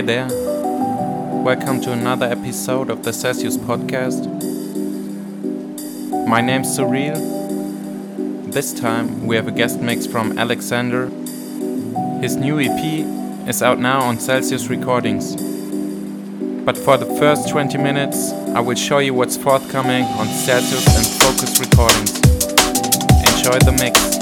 Hey there. Welcome to another episode of the Celsius podcast. My name's Surreal. This time we have a guest mix from Alexvnder. His new EP is out now on Celsius Recordings. But for the first 20 minutes, I will show you what's forthcoming on Celsius and Focus Recordings. Enjoy the mix.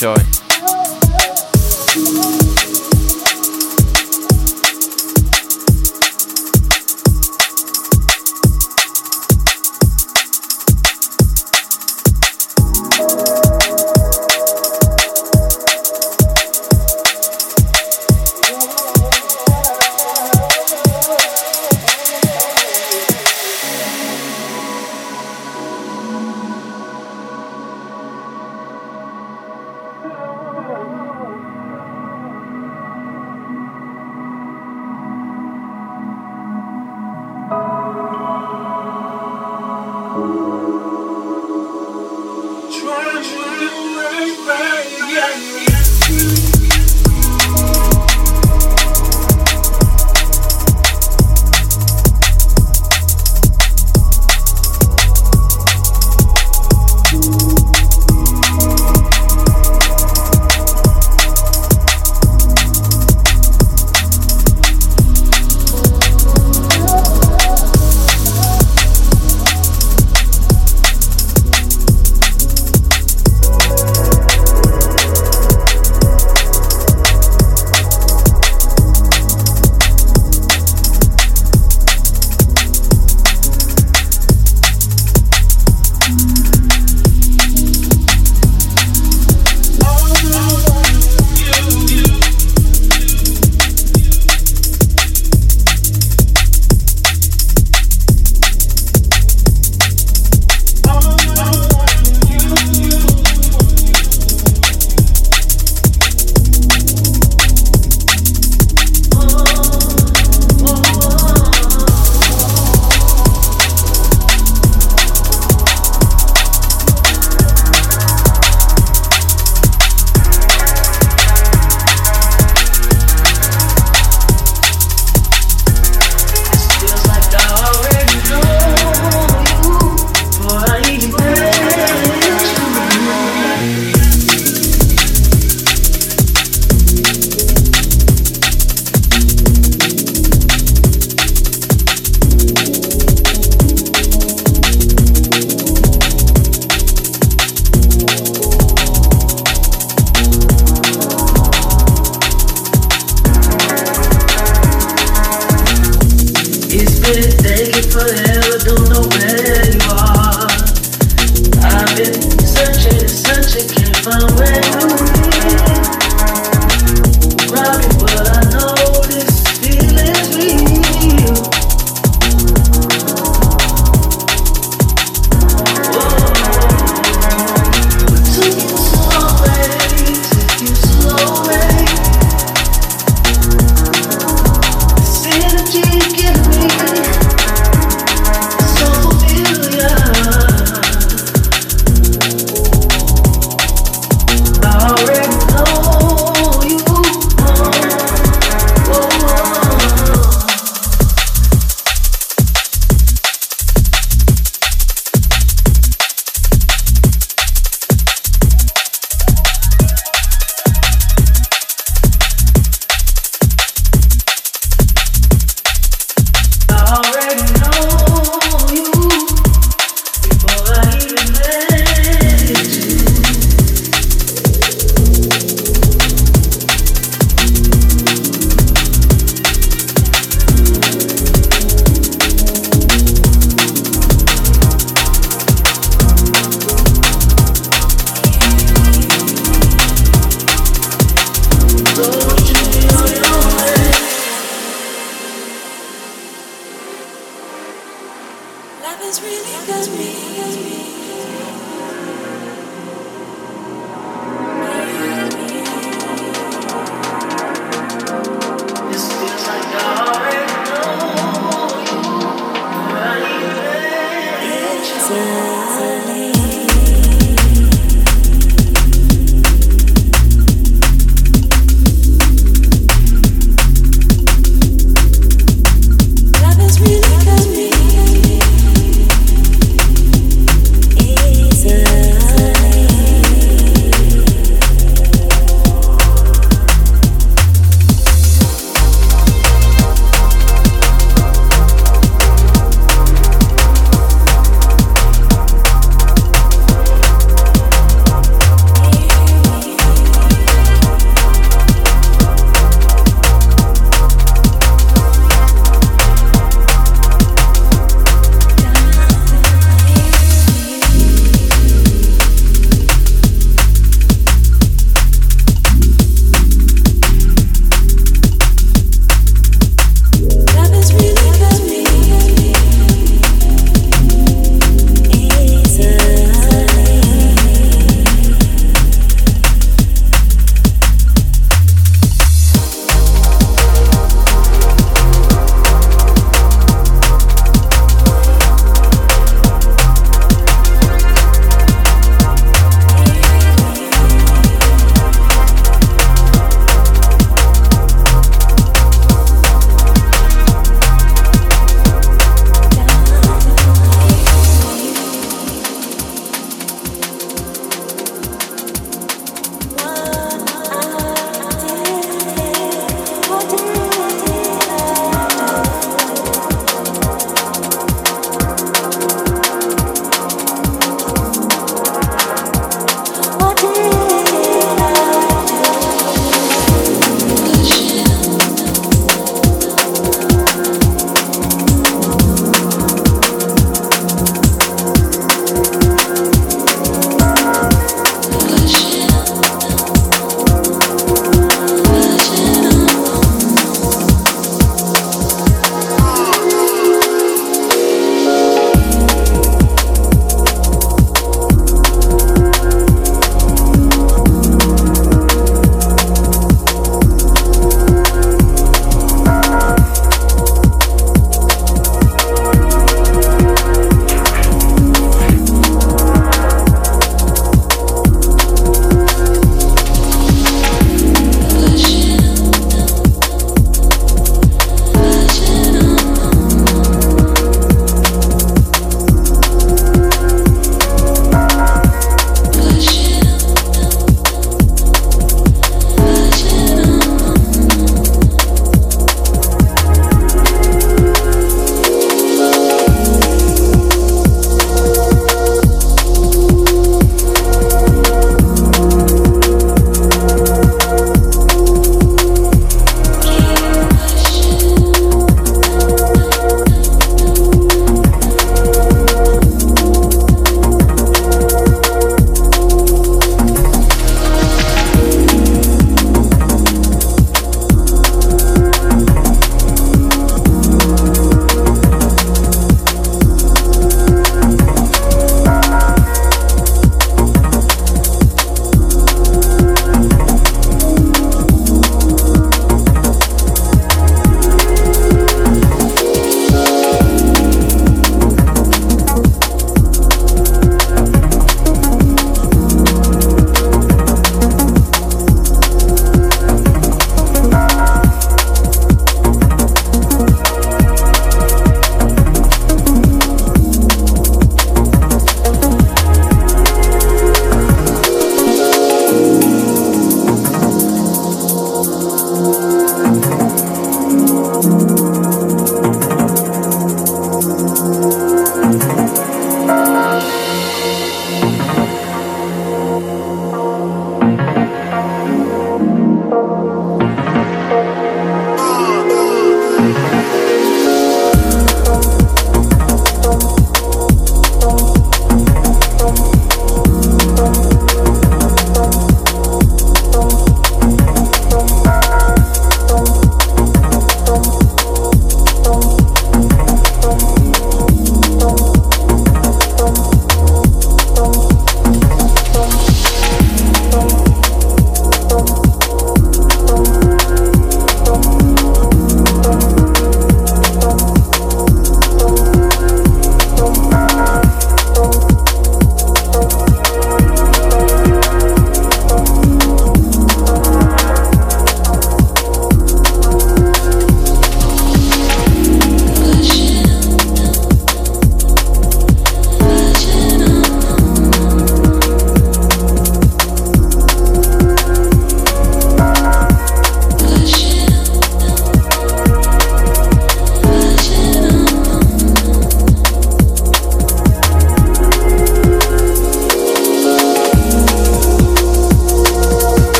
Enjoy.